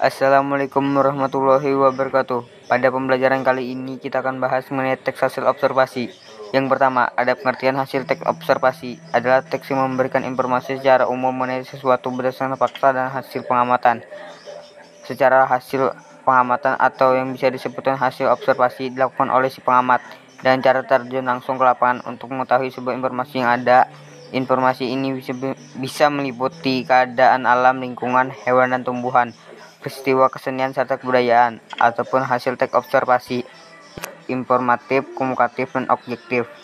Assalamualaikum warahmatullahi wabarakatuh. Pada pembelajaran kali ini kita akan bahas mengenai teks hasil observasi. Yang pertama, ada pengertian hasil teks observasi adalah teks yang memberikan informasi secara umum mengenai sesuatu berdasarkan fakta dan hasil pengamatan. Secara hasil pengamatan atau yang bisa disebutkan hasil observasi dilakukan oleh si pengamat dan cara terjun langsung ke lapangan untuk mengetahui sebuah informasi yang ada Informasi ini bisa, bisa meliputi keadaan alam, lingkungan, hewan, dan tumbuhan, peristiwa kesenian, serta kebudayaan, ataupun hasil teks observasi, informatif, komunikatif, dan objektif.